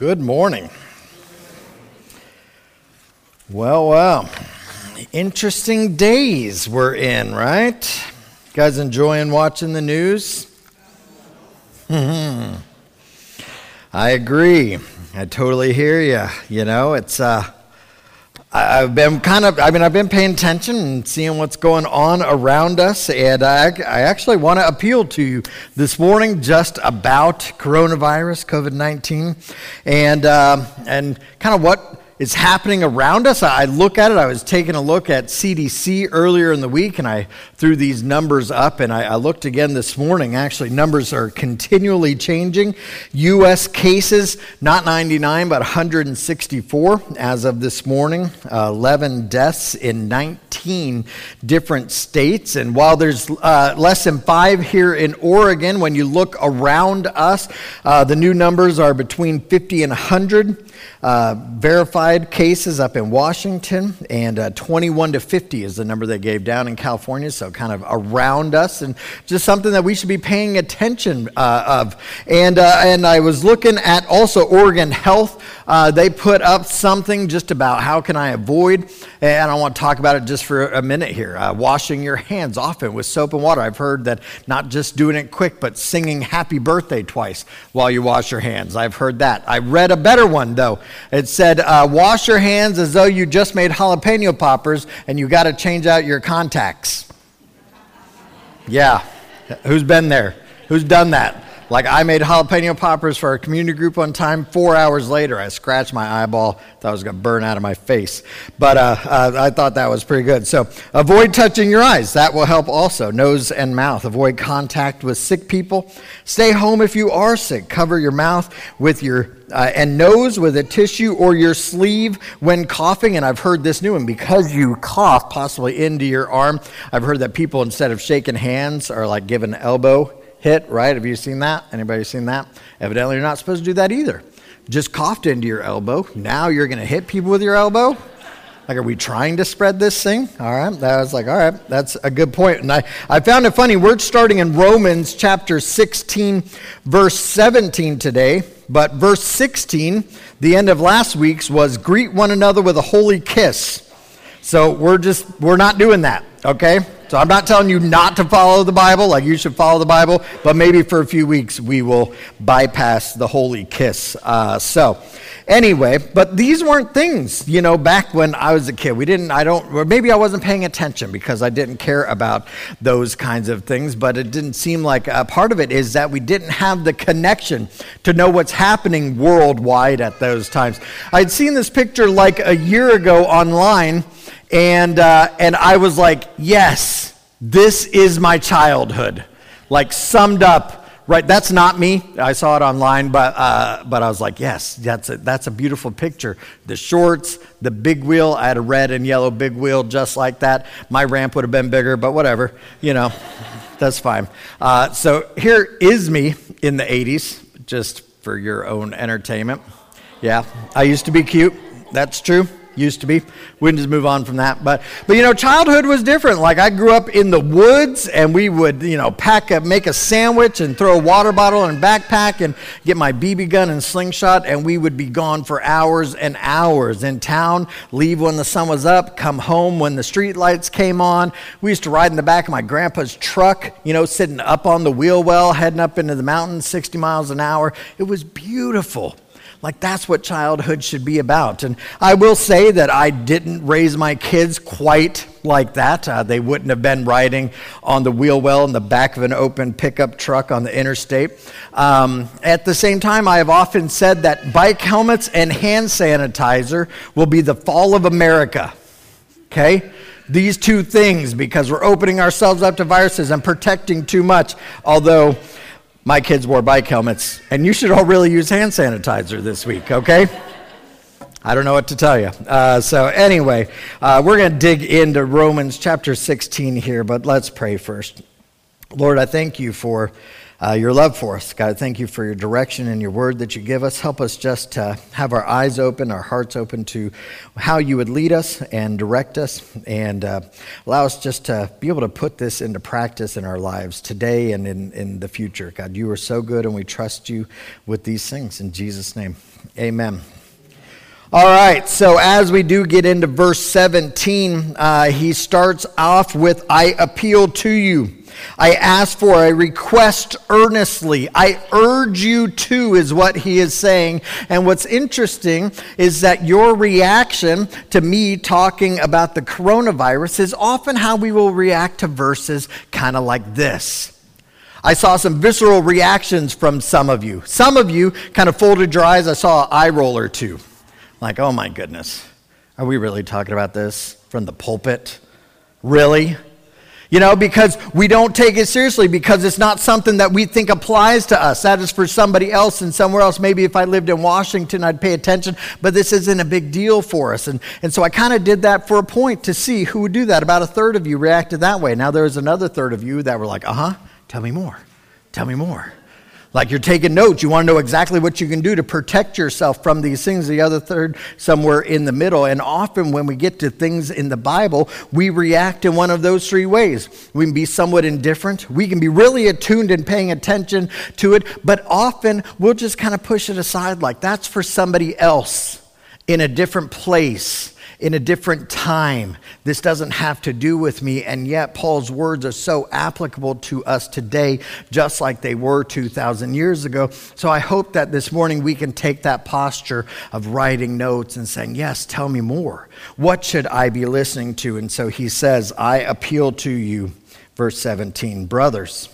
Good morning. Well, well, interesting days we're in, right? You guys enjoying watching the news? I agree. I totally hear you. You know, it's uh, I've been kind of, I mean, I've been paying attention and seeing what's going on around us, and I, I actually want to appeal to you this morning just about coronavirus, COVID 19, and, uh, and kind of what is happening around us. I look at it. I was taking a look at CDC earlier in the week, and I threw these numbers up, and I, I looked again this morning. Actually, numbers are continually changing. U.S. cases, not 99, but 164 as of this morning. Uh, 11 deaths in 19 different states. And while there's uh, less than five here in Oregon, when you look around us, uh, the new numbers are between 50 and 100. Uh, verified cases up in Washington, and uh, 21 to 50 is the number they gave down in California, so kind of around us, and just something that we should be paying attention uh, of. And, uh, and I was looking at also Oregon Health. Uh, they put up something just about how can I avoid, and I want to talk about it just for a minute here. Uh, washing your hands often with soap and water. I've heard that not just doing it quick, but singing happy birthday twice while you wash your hands. I've heard that. I read a better one, though. It said, uh, wash your hands as though you just made jalapeno poppers and you got to change out your contacts. Yeah. Who's been there? Who's done that? Like I made jalapeno poppers for our community group one time. Four hours later, I scratched my eyeball. Thought I was going to burn out of my face. But uh, uh, I thought that was pretty good. So avoid touching your eyes. That will help also. Nose and mouth. Avoid contact with sick people. Stay home if you are sick. Cover your mouth with your uh, and nose with a tissue or your sleeve when coughing. And I've heard this new one because you cough possibly into your arm. I've heard that people instead of shaking hands are like giving an elbow hit, right? Have you seen that? Anybody seen that? Evidently, you're not supposed to do that either. Just coughed into your elbow. Now you're going to hit people with your elbow? Like, are we trying to spread this thing? All right. That was like, all right, that's a good point. And I, I found it funny. We're starting in Romans chapter 16, verse 17 today. But verse 16, the end of last week's, was greet one another with a holy kiss. So we're just, we're not doing that, okay? So I'm not telling you not to follow the Bible, like you should follow the Bible, but maybe for a few weeks we will bypass the holy kiss. Uh, so, anyway, but these weren't things, you know, back when I was a kid. We didn't, I don't, or maybe I wasn't paying attention because I didn't care about those kinds of things, but it didn't seem like a part of it is that we didn't have the connection to know what's happening worldwide at those times. I'd seen this picture like a year ago online and, uh, and I was like, yes, this is my childhood. Like, summed up, right? That's not me. I saw it online, but, uh, but I was like, yes, that's a, that's a beautiful picture. The shorts, the big wheel. I had a red and yellow big wheel just like that. My ramp would have been bigger, but whatever, you know, that's fine. Uh, so here is me in the 80s, just for your own entertainment. Yeah, I used to be cute. That's true used to be. We can just move on from that. But, but you know, childhood was different. Like I grew up in the woods, and we would, you know, pack a, make a sandwich and throw a water bottle in a backpack and get my BB gun and slingshot, and we would be gone for hours and hours in town. Leave when the sun was up, come home when the street lights came on. We used to ride in the back of my grandpa's truck, you know, sitting up on the wheel well, heading up into the mountains, 60 miles an hour. It was beautiful. Like, that's what childhood should be about. And I will say that I didn't raise my kids quite like that. Uh, they wouldn't have been riding on the wheel well in the back of an open pickup truck on the interstate. Um, at the same time, I have often said that bike helmets and hand sanitizer will be the fall of America. Okay? These two things, because we're opening ourselves up to viruses and protecting too much, although my kids wore bike helmets, and you should all really use hand sanitizer this week, okay? I don't know what to tell you. Uh, so, anyway, uh, we're going to dig into Romans chapter 16 here, but let's pray first. Lord, I thank you for uh, your love for us. God, thank you for your direction and your word that you give us. Help us just to have our eyes open, our hearts open to how you would lead us and direct us, and uh, allow us just to be able to put this into practice in our lives today and in, in the future. God, you are so good, and we trust you with these things. In Jesus' name, amen. All right, so as we do get into verse 17, uh, he starts off with, I appeal to you. I ask for a request earnestly. I urge you to, is what he is saying. And what's interesting is that your reaction to me talking about the coronavirus is often how we will react to verses kind of like this. I saw some visceral reactions from some of you. Some of you kind of folded your eyes. I saw an eye roll or two. Like, oh my goodness, are we really talking about this from the pulpit? Really? You know, because we don't take it seriously because it's not something that we think applies to us. That is for somebody else and somewhere else. Maybe if I lived in Washington, I'd pay attention, but this isn't a big deal for us. And, and so I kind of did that for a point to see who would do that. About a third of you reacted that way. Now there was another third of you that were like, uh huh, tell me more. Tell me more. Like you're taking notes. You want to know exactly what you can do to protect yourself from these things. The other third, somewhere in the middle. And often when we get to things in the Bible, we react in one of those three ways. We can be somewhat indifferent. We can be really attuned and paying attention to it. But often we'll just kind of push it aside like that's for somebody else in a different place in a different time. This doesn't have to do with me, and yet Paul's words are so applicable to us today, just like they were 2,000 years ago. So I hope that this morning we can take that posture of writing notes and saying, Yes, tell me more. What should I be listening to? And so he says, I appeal to you, verse 17, brothers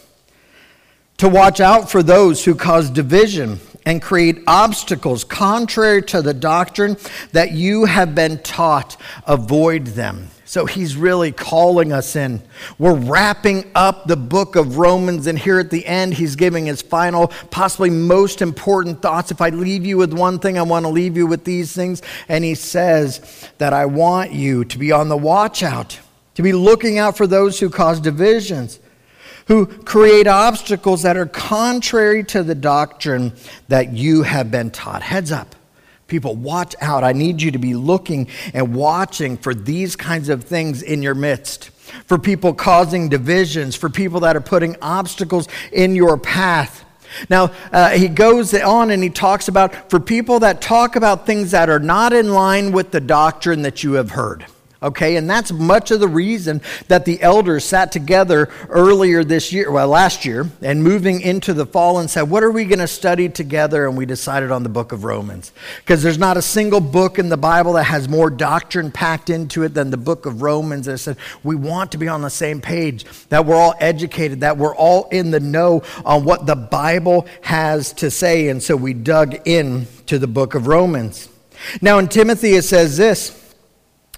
to watch out for those who cause division and create obstacles contrary to the doctrine that you have been taught. Avoid them. So he's really calling us in. We're wrapping up the book of Romans, and here at the end, he's giving his final, possibly most important thoughts. If I leave you with one thing, I want to leave you with these things. And he says that I want you to be on the watch out, to be looking out for those who cause divisions who create obstacles that are contrary to the doctrine that you have been taught. Heads up. People, watch out. I need you to be looking and watching for these kinds of things in your midst. For people causing divisions, for people that are putting obstacles in your path. Now, uh, he goes on and he talks about for people that talk about things that are not in line with the doctrine that you have heard. Okay, and that's much of the reason that the elders sat together earlier this year, well, last year, and moving into the fall and said, What are we going to study together? And we decided on the book of Romans. Because there's not a single book in the Bible that has more doctrine packed into it than the book of Romans. And said, We want to be on the same page, that we're all educated, that we're all in the know on what the Bible has to say. And so we dug in to the book of Romans. Now, in Timothy, it says this.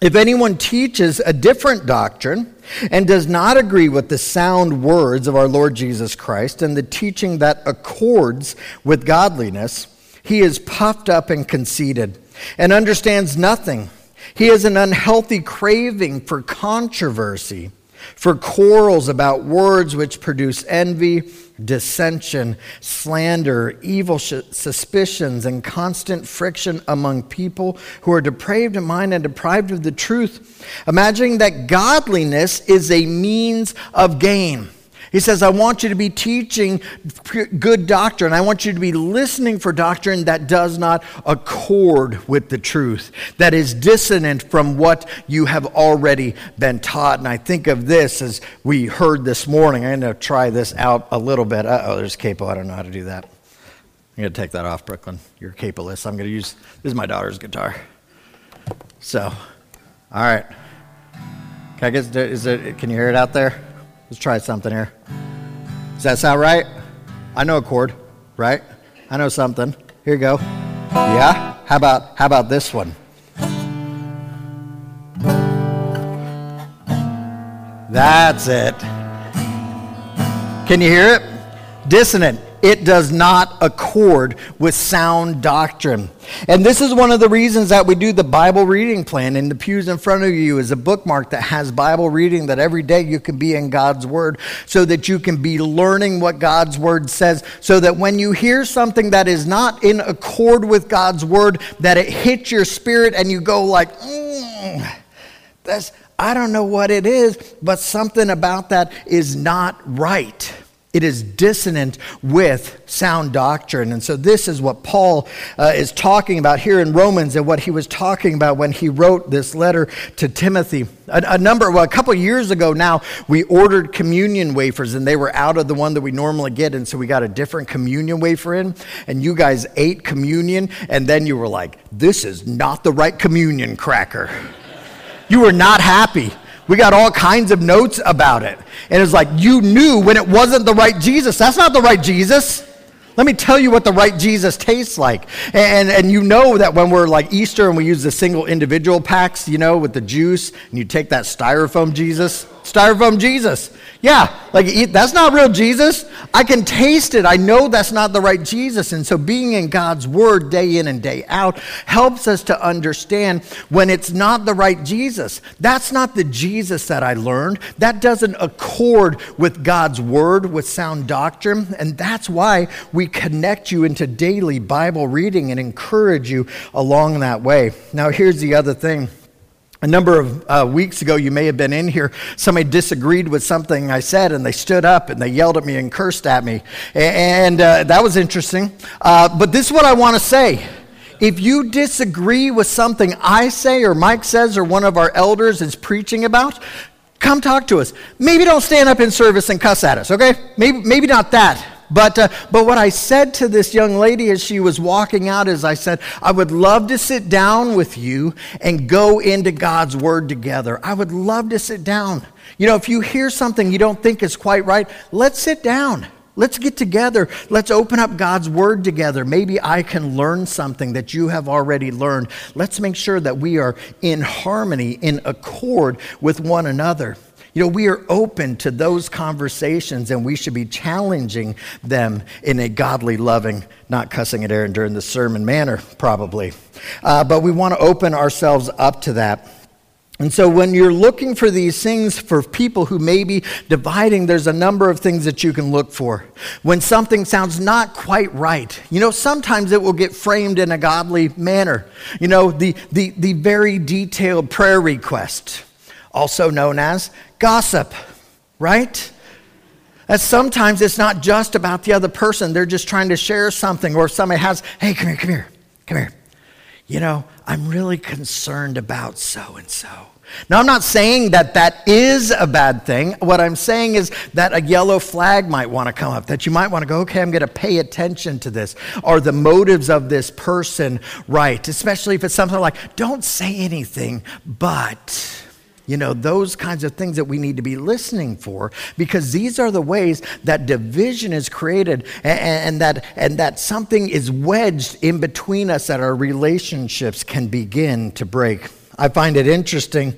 If anyone teaches a different doctrine and does not agree with the sound words of our Lord Jesus Christ and the teaching that accords with godliness, he is puffed up and conceited and understands nothing. He has an unhealthy craving for controversy, for quarrels about words which produce envy dissension, slander, evil sh- suspicions, and constant friction among people who are depraved in mind and deprived of the truth, imagining that godliness is a means of gain. He says, I want you to be teaching good doctrine. I want you to be listening for doctrine that does not accord with the truth, that is dissonant from what you have already been taught. And I think of this as we heard this morning. I'm going to try this out a little bit. Uh oh, there's capo. I don't know how to do that. I'm going to take that off, Brooklyn. You're capoless. I'm going to use this is my daughter's guitar. So, all right. Can I is it, can you hear it out there? Let's try something here. Does that sound right? I know a chord, right? I know something. Here you go. Yeah? How about how about this one? That's it. Can you hear it? Dissonant. It does not accord with sound doctrine. And this is one of the reasons that we do the Bible reading plan. In the pews in front of you is a bookmark that has Bible reading that every day you can be in God's Word so that you can be learning what God's Word says. So that when you hear something that is not in accord with God's Word, that it hits your spirit and you go like, mm, that's, I don't know what it is, but something about that is not right. It is dissonant with sound doctrine. And so, this is what Paul uh, is talking about here in Romans and what he was talking about when he wrote this letter to Timothy. A, a number, well, a couple years ago now, we ordered communion wafers and they were out of the one that we normally get. And so, we got a different communion wafer in. And you guys ate communion. And then you were like, this is not the right communion cracker. You were not happy. We got all kinds of notes about it. And it's like, you knew when it wasn't the right Jesus. That's not the right Jesus. Let me tell you what the right Jesus tastes like. And, and you know that when we're like Easter and we use the single individual packs, you know, with the juice, and you take that styrofoam Jesus, styrofoam Jesus. Yeah, like that's not real Jesus. I can taste it. I know that's not the right Jesus. And so being in God's word day in and day out helps us to understand when it's not the right Jesus. That's not the Jesus that I learned. That doesn't accord with God's word, with sound doctrine. And that's why we connect you into daily Bible reading and encourage you along that way. Now, here's the other thing. A number of uh, weeks ago, you may have been in here. Somebody disagreed with something I said, and they stood up and they yelled at me and cursed at me. And uh, that was interesting. Uh, but this is what I want to say. If you disagree with something I say, or Mike says, or one of our elders is preaching about, come talk to us. Maybe don't stand up in service and cuss at us, okay? Maybe, maybe not that. But, uh, but what I said to this young lady as she was walking out is I said, I would love to sit down with you and go into God's Word together. I would love to sit down. You know, if you hear something you don't think is quite right, let's sit down. Let's get together. Let's open up God's Word together. Maybe I can learn something that you have already learned. Let's make sure that we are in harmony, in accord with one another. You know, we are open to those conversations and we should be challenging them in a godly, loving, not cussing at Aaron during the sermon manner, probably. Uh, but we want to open ourselves up to that. And so, when you're looking for these things for people who may be dividing, there's a number of things that you can look for. When something sounds not quite right, you know, sometimes it will get framed in a godly manner. You know, the, the, the very detailed prayer request also known as gossip, right? That sometimes it's not just about the other person. They're just trying to share something, or somebody has, hey, come here, come here, come here. You know, I'm really concerned about so and so. Now, I'm not saying that that is a bad thing. What I'm saying is that a yellow flag might want to come up, that you might want to go, okay, I'm going to pay attention to this. Are the motives of this person right? Especially if it's something like, don't say anything, but you know, those kinds of things that we need to be listening for because these are the ways that division is created and, and, that, and that something is wedged in between us that our relationships can begin to break. I find it interesting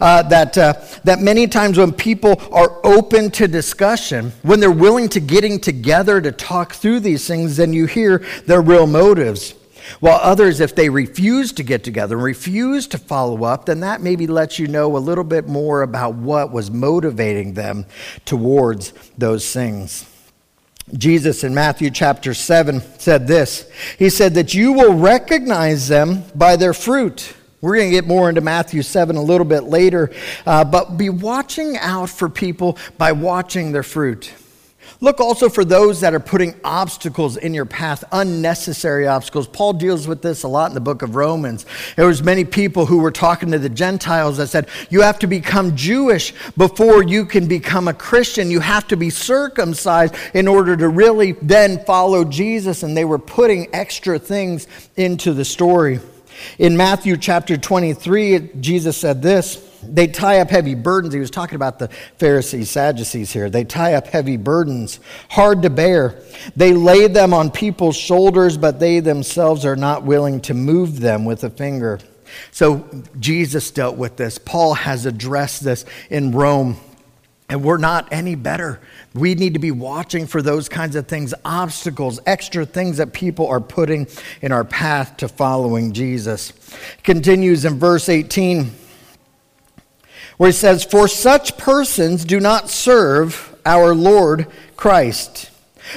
uh, that, uh, that many times when people are open to discussion, when they're willing to getting together to talk through these things, then you hear their real motives. While others, if they refuse to get together and refuse to follow up, then that maybe lets you know a little bit more about what was motivating them towards those things. Jesus in Matthew chapter 7 said this He said that you will recognize them by their fruit. We're going to get more into Matthew 7 a little bit later, uh, but be watching out for people by watching their fruit. Look also for those that are putting obstacles in your path, unnecessary obstacles. Paul deals with this a lot in the book of Romans. There was many people who were talking to the Gentiles that said, "You have to become Jewish before you can become a Christian. You have to be circumcised in order to really then follow Jesus." And they were putting extra things into the story. In Matthew chapter 23, Jesus said this, they tie up heavy burdens. He was talking about the Pharisees, Sadducees here. They tie up heavy burdens, hard to bear. They lay them on people's shoulders, but they themselves are not willing to move them with a finger. So Jesus dealt with this. Paul has addressed this in Rome. And we're not any better. We need to be watching for those kinds of things, obstacles, extra things that people are putting in our path to following Jesus. Continues in verse 18, where he says, For such persons do not serve our Lord Christ,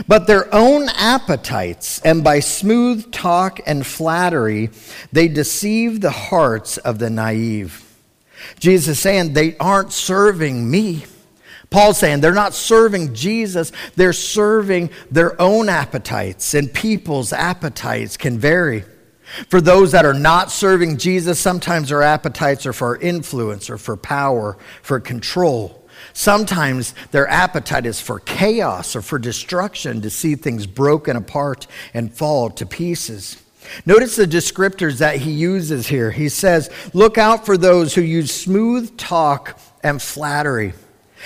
but their own appetites, and by smooth talk and flattery, they deceive the hearts of the naive. Jesus is saying, They aren't serving me. Paul's saying they're not serving Jesus, they're serving their own appetites, and people's appetites can vary. For those that are not serving Jesus, sometimes their appetites are for influence or for power, for control. Sometimes their appetite is for chaos or for destruction, to see things broken apart and fall to pieces. Notice the descriptors that he uses here. He says, Look out for those who use smooth talk and flattery.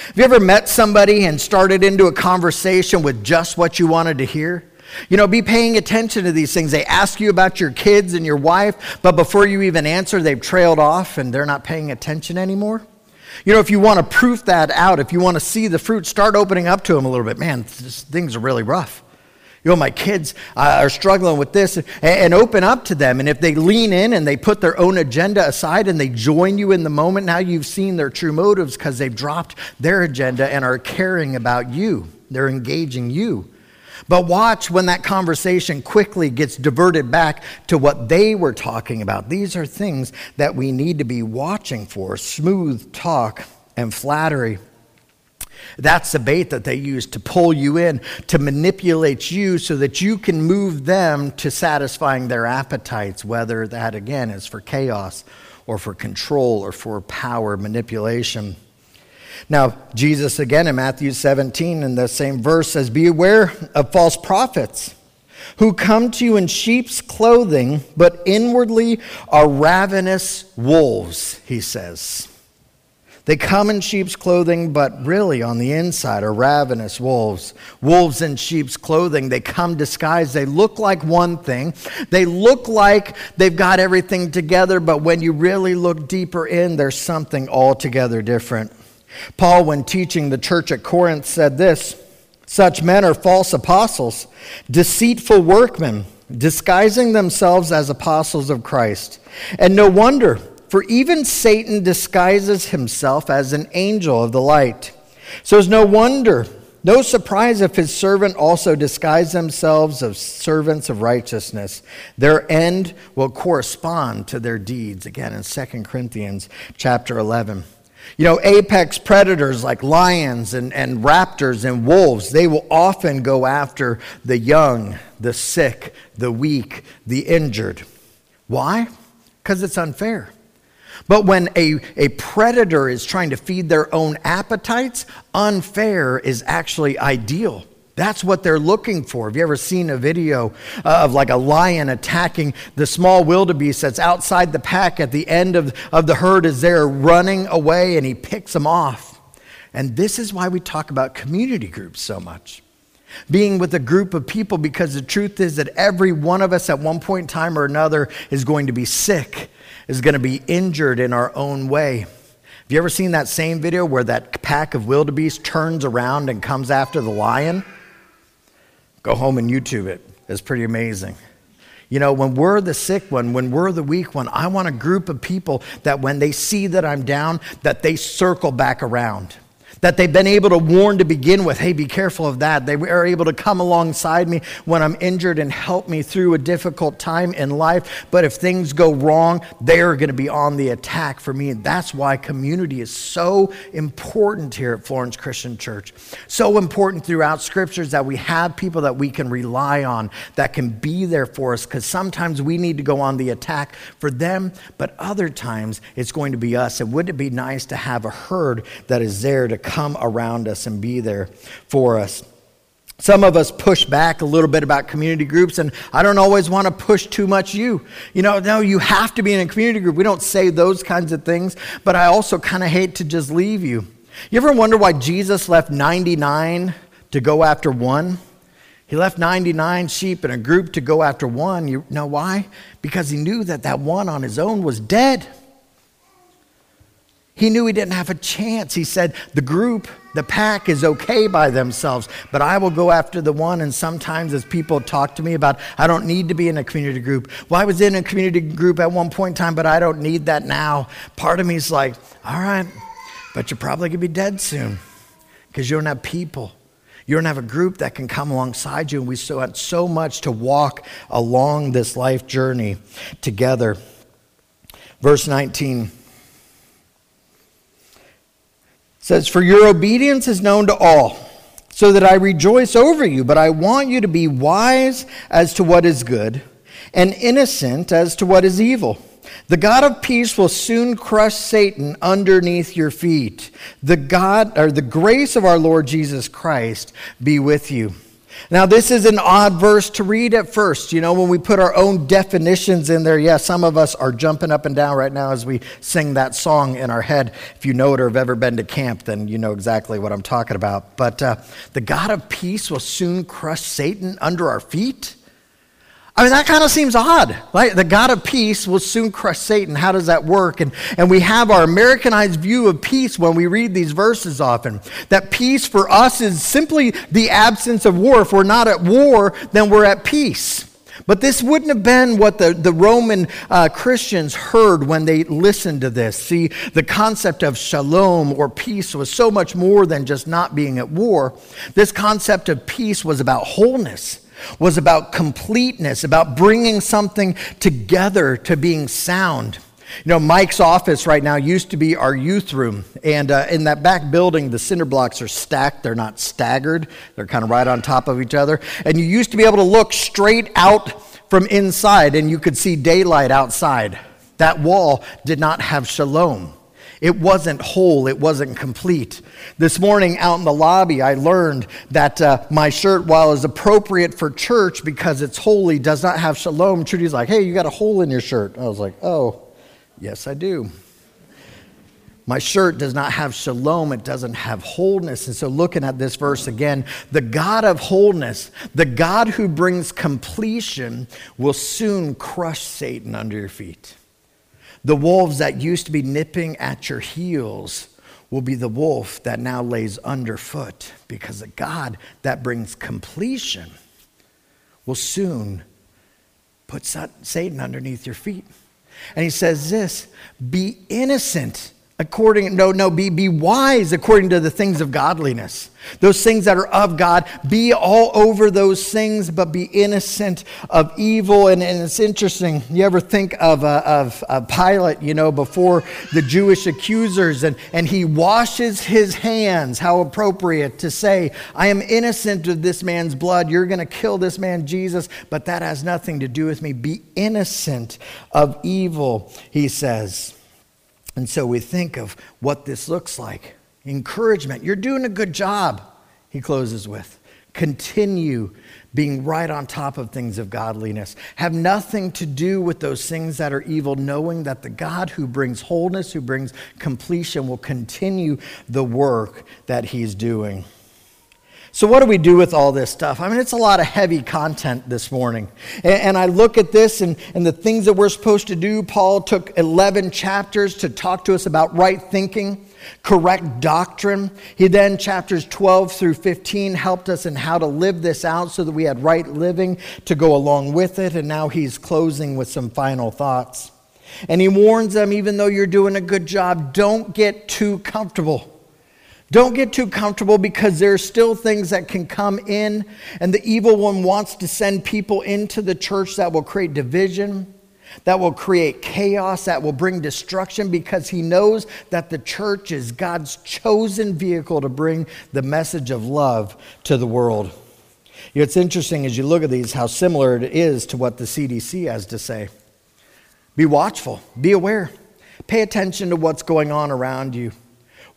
Have you ever met somebody and started into a conversation with just what you wanted to hear? You know, be paying attention to these things. They ask you about your kids and your wife, but before you even answer, they've trailed off and they're not paying attention anymore. You know, if you want to proof that out, if you want to see the fruit, start opening up to them a little bit. Man, things are really rough you know, my kids uh, are struggling with this, and, and, open up to them. And if they lean in and they put their own agenda aside and they join you in the moment, now you've seen their true motives because they've dropped their agenda and are caring about you. They're engaging you. But watch when that conversation quickly gets diverted back to what they were talking about. These are things that we need to be watching for smooth talk and flattery. That's the bait that they use to pull you in, to manipulate you so that you can move them to satisfying their appetites, whether that, again, is for chaos or for control or for power manipulation. Now, Jesus, again in Matthew 17, in the same verse, says, Beware of false prophets who come to you in sheep's clothing, but inwardly are ravenous wolves, he says. They come in sheep's clothing, but really on the inside are ravenous wolves. Wolves in sheep's clothing. They come disguised. They look like one thing. They look like they've got everything together, but when you really look deeper in, there's something altogether different. Paul, when teaching the church at Corinth, said this Such men are false apostles, deceitful workmen, disguising themselves as apostles of Christ. And no wonder. For even Satan disguises himself as an angel of the light. So it's no wonder, no surprise if his servant also disguise themselves as servants of righteousness. Their end will correspond to their deeds. Again in 2 Corinthians chapter 11. You know, apex predators like lions and, and raptors and wolves, they will often go after the young, the sick, the weak, the injured. Why? Because it's unfair. But when a, a predator is trying to feed their own appetites, unfair is actually ideal. That's what they're looking for. Have you ever seen a video uh, of like a lion attacking the small wildebeest that's outside the pack at the end of, of the herd as they're running away and he picks them off? And this is why we talk about community groups so much. Being with a group of people because the truth is that every one of us at one point in time or another is going to be sick is going to be injured in our own way. Have you ever seen that same video where that pack of wildebeest turns around and comes after the lion? Go home and YouTube it. It's pretty amazing. You know, when we're the sick one, when we're the weak one, I want a group of people that when they see that I'm down, that they circle back around that they've been able to warn to begin with hey, be careful of that. They are able to come alongside me when I'm injured and help me through a difficult time in life. But if things go wrong, they're going to be on the attack for me. And that's why community is so important here at Florence Christian Church. So important throughout scriptures that we have people that we can rely on, that can be there for us, because sometimes we need to go on the attack for them, but other times it's going to be us. And wouldn't it be nice to have a herd that is there to come around us and be there for us. Some of us push back a little bit about community groups, and I don't always want to push too much you. You know, no, you have to be in a community group. We don't say those kinds of things, but I also kind of hate to just leave you. You ever wonder why Jesus left 99 to go after one? He left 99 sheep in a group to go after one. You know why? Because he knew that that one on his own was dead. He knew he didn't have a chance. He said, The group, the pack is okay by themselves, but I will go after the one. And sometimes, as people talk to me about, I don't need to be in a community group. Well, I was in a community group at one point in time, but I don't need that now. Part of me is like, All right, but you're probably going to be dead soon because you don't have people. You don't have a group that can come alongside you, and we still have so much to walk along this life journey together. Verse 19 says, For your obedience is known to all, so that I rejoice over you, but I want you to be wise as to what is good, and innocent as to what is evil. The God of peace will soon crush Satan underneath your feet. The God or the grace of our Lord Jesus Christ be with you. Now, this is an odd verse to read at first. You know, when we put our own definitions in there, yeah, some of us are jumping up and down right now as we sing that song in our head. If you know it or have ever been to camp, then you know exactly what I'm talking about. But uh, the God of peace will soon crush Satan under our feet. I mean, that kind of seems odd. Right? The God of peace will soon crush Satan. How does that work? And, and we have our Americanized view of peace when we read these verses often. That peace for us is simply the absence of war. If we're not at war, then we're at peace. But this wouldn't have been what the, the Roman uh, Christians heard when they listened to this. See, the concept of shalom or peace was so much more than just not being at war. This concept of peace was about wholeness was about completeness, about bringing something together to being sound. You know, Mike's office right now used to be our youth room. And uh, in that back building, the cinder blocks are stacked. They're not staggered, they're kind of right on top of each other. And you used to be able to look straight out from inside and you could see daylight outside. That wall did not have shalom. It wasn't whole, it wasn't complete. This morning out in the lobby, I learned that uh, my shirt, while is appropriate for church because it's holy, does not have shalom. Trudy's like, hey, you got a hole in your shirt. I was like, oh, yes, I do. My shirt does not have shalom, it doesn't have wholeness. And so, looking at this verse again, the God of wholeness, the God who brings completion, will soon crush Satan under your feet. The wolves that used to be nipping at your heels will be the wolf that now lays underfoot because the God that brings completion will soon put Satan underneath your feet. And he says this be innocent according no no be be wise according to the things of godliness. Those things that are of god be all over those things but be innocent of evil. And, and it's interesting you ever think of, uh, of, of pilate you know before the jewish accusers and, and he washes his hands. How appropriate to say i am innocent of this man's blood. You're going to kill this man jesus but that has nothing to do with me. Be innocent of evil he says and so we think of what this looks like encouragement. You're doing a good job, he closes with. Continue being right on top of things of godliness. Have nothing to do with those things that are evil, knowing that the God who brings wholeness, who brings completion, will continue the work that he's doing. So, what do we do with all this stuff? I mean, it's a lot of heavy content this morning. And, and, I look at this and, and the things that we're supposed to do. Paul took 11 chapters to talk to us about right thinking, correct doctrine. He then, chapters 12 through 15, helped us in how to live this out so that we had right living to go along with it. And now he's closing with some final thoughts. And he warns them even though you're doing a good job, don't get too comfortable. Don't get too comfortable because there are still things that can come in, and the evil one wants to send people into the church that will create division, that will create chaos, that will bring destruction because he knows that the church is God's chosen vehicle to bring the message of love to the world. You know, it's interesting as you look at these how similar it is to what the CDC has to say. Be watchful, be aware, pay attention to what's going on around you.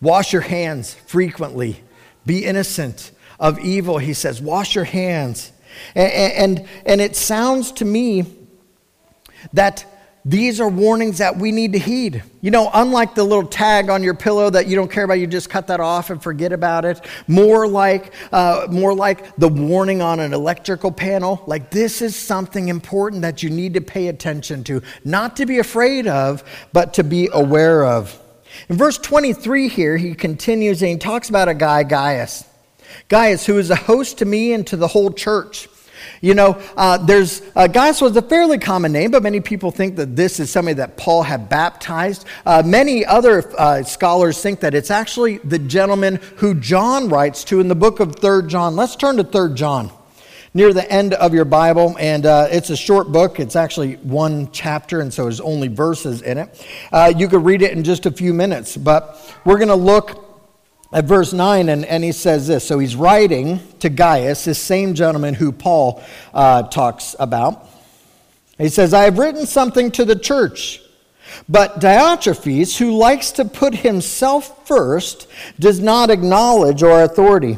Wash your hands frequently. Be innocent of evil, he says. Wash your hands. And, and, and it sounds to me that these are warnings that we need to heed. You know, unlike the little tag on your pillow that you don't care about, you just cut that off and forget about it. More like, uh, more like the warning on an electrical panel. Like this is something important that you need to pay attention to, not to be afraid of, but to be aware of. In verse 23 here, he continues and he talks about a guy, Gaius. Gaius, who is a host to me and to the whole church. You know, uh, there's uh, Gaius was a fairly common name, but many people think that this is somebody that Paul had baptized. Uh, many other uh, scholars think that it's actually the gentleman who John writes to in the book of Third John. Let's turn to Third John near the end of your Bible, and uh, it's a short book. It's actually one chapter, and so there's only verses in it. Uh, you could read it in just a few minutes, but we're going to look at verse 9, and, and he says this. So he's writing to Gaius, this same gentleman who Paul uh, talks about. He says, I have written something to the church. But Diotrephes, who likes to put himself first, does not acknowledge our authority.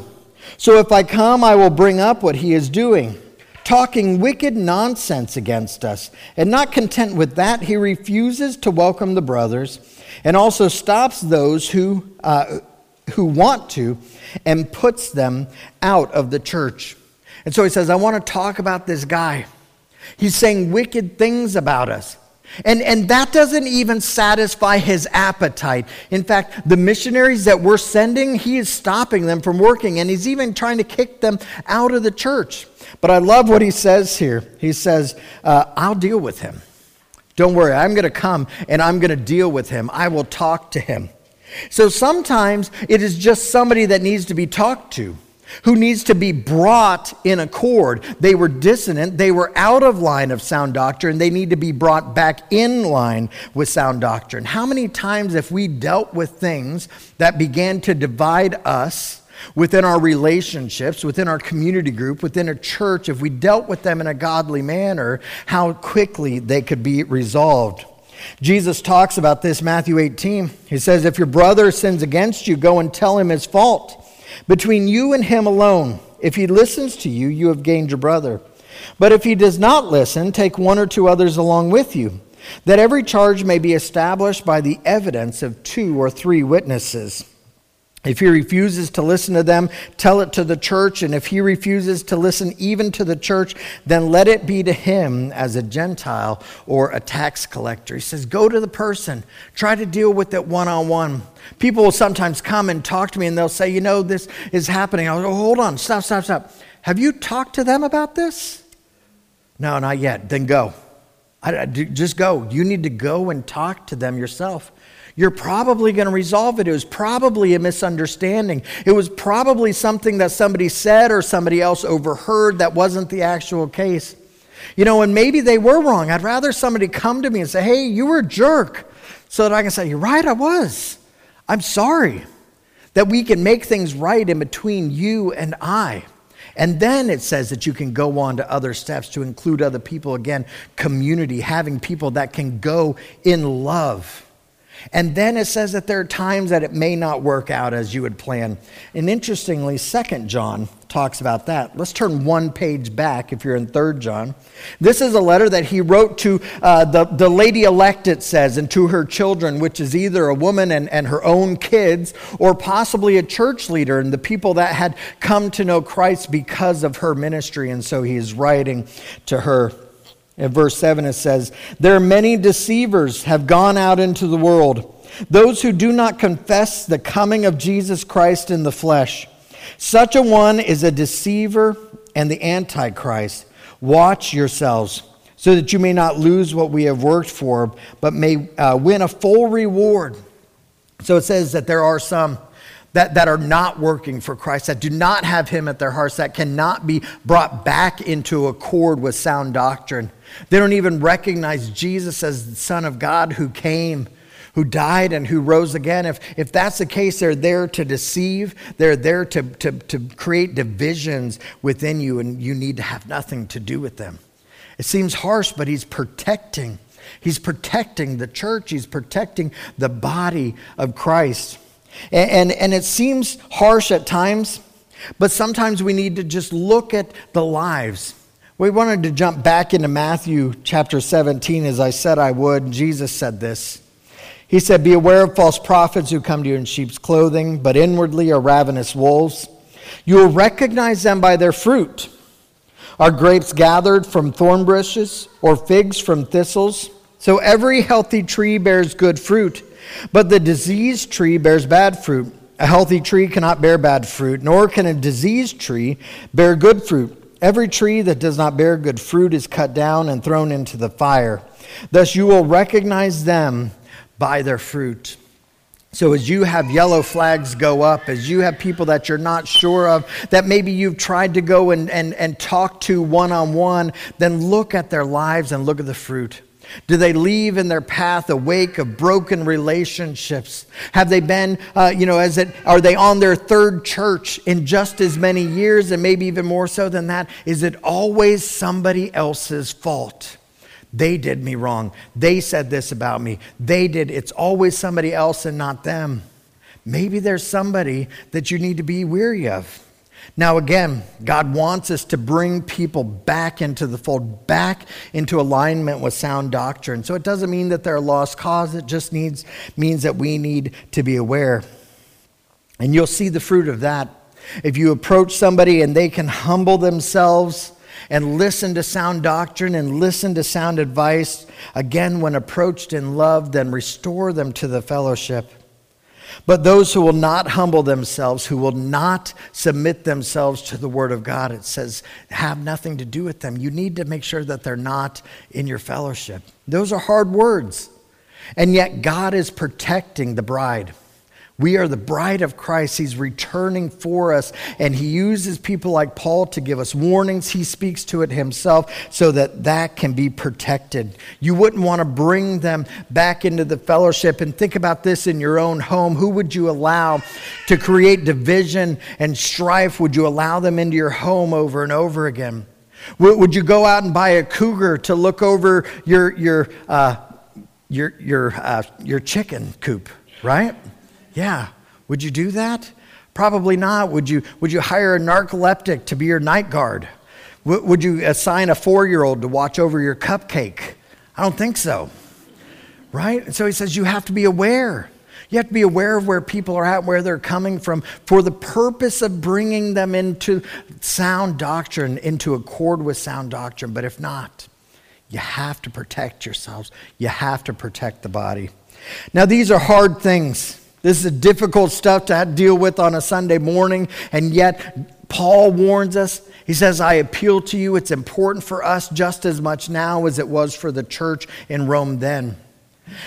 So if I come, I will bring up what he is doing, talking wicked nonsense against us. And not content with that, he refuses to welcome the brothers and also stops those who, uh, who want to and puts them out of the church. And so he says, I want to talk about this guy. He's saying wicked things about us. And, and that doesn't even satisfy his appetite. In fact, the missionaries that we're sending, he is stopping them from working, and he's even trying to kick them out of the church. But I love what he says here. He says, uh, I'll deal with him. Don't worry, I'm going to come and I'm going to deal with him. I will talk to him. So sometimes it is just somebody that needs to be talked to who needs to be brought in accord. They were dissonant, they were out of line of sound doctrine, they need to be brought back in line with sound doctrine. How many times have we dealt with things that began to divide us? Within our relationships, within our community group, within a church, if we dealt with them in a godly manner, how quickly they could be resolved. Jesus talks about this, Matthew 18. He says, If your brother sins against you, go and tell him his fault between you and him alone. If he listens to you, you have gained your brother. But if he does not listen, take one or two others along with you, that every charge may be established by the evidence of two or three witnesses. If he refuses to listen to them, tell it to the church. And if he refuses to listen even to the church, then let it be to him as a Gentile or a tax collector. He says, Go to the person, try to deal with it one on one. People will sometimes come and talk to me and they'll say, You know, this is happening. I'll go, Hold on, stop, stop, stop. Have you talked to them about this? No, not yet. Then go. I, just go. You need to go and talk to them yourself you're probably going to resolve it. It was probably a misunderstanding. It was probably something that somebody said or somebody else overheard that wasn't the actual case. You know, and maybe they were wrong. I'd rather somebody come to me and say, hey, you were a jerk, so that I can say, you're right, I was. I'm sorry. That we can make things right in between you and I. And then it says that you can go on to other steps to include other people. Again, community, having people that can go in love. And then it says that there are times that it may not work out as you would plan. And interestingly, Second John talks about that. Let's turn one page back if you're in Third John. This is a letter that he wrote to uh, the, the lady elect, it says, and to her children, which is either a woman and, and her own kids, or possibly a church leader and the people that had come to know Christ because of her ministry. And so he is writing to her. In verse 7, it says, There are many deceivers have gone out into the world, those who do not confess the coming of Jesus Christ in the flesh. Such a one is a deceiver and the antichrist. Watch yourselves so that you may not lose what we have worked for, but may uh, win a full reward. So it says that there are some that, that are not working for Christ, that do not have Him at their hearts, that cannot be brought back into accord with sound doctrine. They don't even recognize Jesus as the Son of God who came, who died, and who rose again. If, if that's the case, they're there to deceive, they're there to, to, to create divisions within you, and you need to have nothing to do with them. It seems harsh, but He's protecting. He's protecting the church, He's protecting the body of Christ. And, and, and it seems harsh at times, but sometimes we need to just look at the lives. We wanted to jump back into Matthew chapter 17, as I said I would. Jesus said this. He said, Be aware of false prophets who come to you in sheep's clothing, but inwardly are ravenous wolves. You will recognize them by their fruit. Are grapes gathered from thorn bushes or figs from thistles? So every healthy tree bears good fruit But the diseased tree bears bad fruit. A healthy tree cannot bear bad fruit, nor can a diseased tree bear good fruit. Every tree that does not bear good fruit is cut down and thrown into the fire. Thus you will recognize them by their fruit. So, as you have yellow flags go up, as you have people that you're not sure of, that maybe you've tried to go and, and, and talk to one on one, then look at their lives and look at the fruit. Do they leave in their path a wake of broken relationships? Have they been, uh, you know, as it, are they on their third church in just as many years and maybe even more so than that? Is it always somebody else's fault? They did me wrong. They said this about me. They did. It's always somebody else and not them. Maybe there's somebody that you need to be weary of. Now, again, God wants us to bring people back into the fold, back into alignment with sound doctrine. So it doesn't mean that they're a lost cause, it just needs, means that we need to be aware. And you'll see the fruit of that. If you approach somebody and they can humble themselves and listen to sound doctrine and listen to sound advice, again, when approached in love, then restore them to the fellowship. But those who will not humble themselves, who will not submit themselves to the Word of God, it says, have nothing to do with them. You need to make sure that they're not in your fellowship. Those are hard words. And yet, God is protecting the bride. We are the bride of Christ. He's returning for us, and He uses people like Paul to give us warnings. He speaks to it Himself so that that can be protected. You wouldn't want to bring them back into the fellowship. And think about this in your own home. Who would you allow to create division and strife? Would you allow them into your home over and over again? Would you go out and buy a cougar to look over your, your, uh, your, your, uh, your chicken coop, right? Yeah. Would you do that? Probably not. Would you, would you hire a narcoleptic to be your night guard? W- would you assign a four year old to watch over your cupcake? I don't think so. Right? And so he says you have to be aware. You have to be aware of where people are at, where they're coming from, for the purpose of bringing them into sound doctrine, into accord with sound doctrine. But if not, you have to protect yourselves. You have to protect the body. Now, these are hard things. This is difficult stuff to deal with on a Sunday morning, and yet Paul warns us. He says, I appeal to you. It's important for us just as much now as it was for the church in Rome then.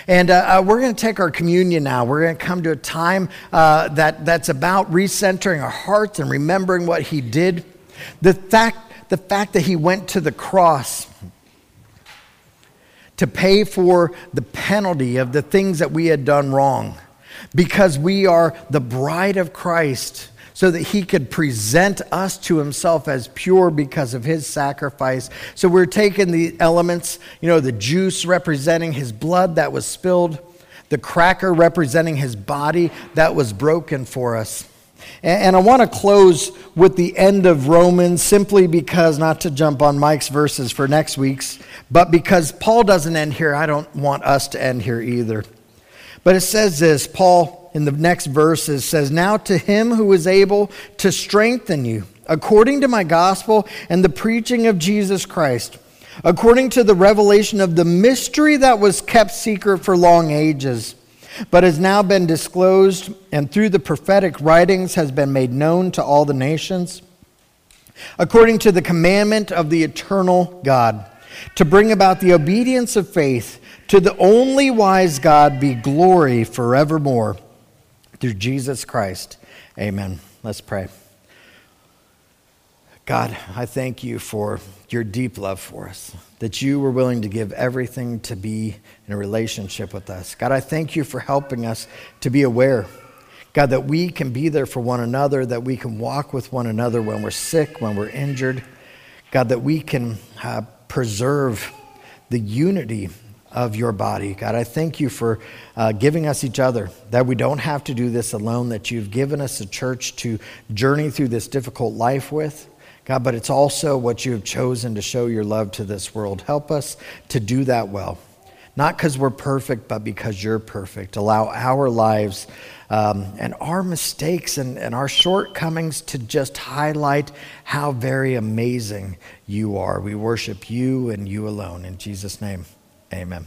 And uh, uh, we're going to take our communion now. We're going to come to a time uh, that, that's about recentering our hearts and remembering what he did. The fact, the fact that he went to the cross to pay for the penalty of the things that we had done wrong because we are the bride of Christ, so that he could present us to himself as pure because of his sacrifice. So we're taking the elements, you know, the juice representing his blood that was spilled, the cracker representing his body that was broken for us. And, I want to close with the end of Romans simply because, not to jump on Mike's verses for next week's, but because Paul doesn't end here, I don't want us to end here either. But it says this Paul, in the next verses, says, Now to him who is able to strengthen you, according to my gospel and the preaching of Jesus Christ, according to the revelation of the mystery that was kept secret for long ages, but has now been disclosed, and through the prophetic writings has been made known to all the nations, according to the commandment of the eternal God, to bring about the obedience of faith to the only wise God be glory forevermore through Jesus Christ. Amen. Let's pray. God, I thank you for your deep love for us, that you were willing to give everything to be in a relationship with us. God, I thank you for helping us to be aware. God, that we can be there for one another, that we can walk with one another when we're sick, when we're injured. God, that we can uh, preserve the unity of your body. God, I thank you for uh, giving us each other, that we don't have to do this alone, that you've given us a church to journey through this difficult life with. God, but it's also what you have chosen to show your love to this world. Help us to do that well. Not because we're perfect, but because you're perfect. Allow our lives um, and our mistakes and, and our shortcomings to just highlight how very amazing you are. We worship you and you alone. In Jesus' name. Amen.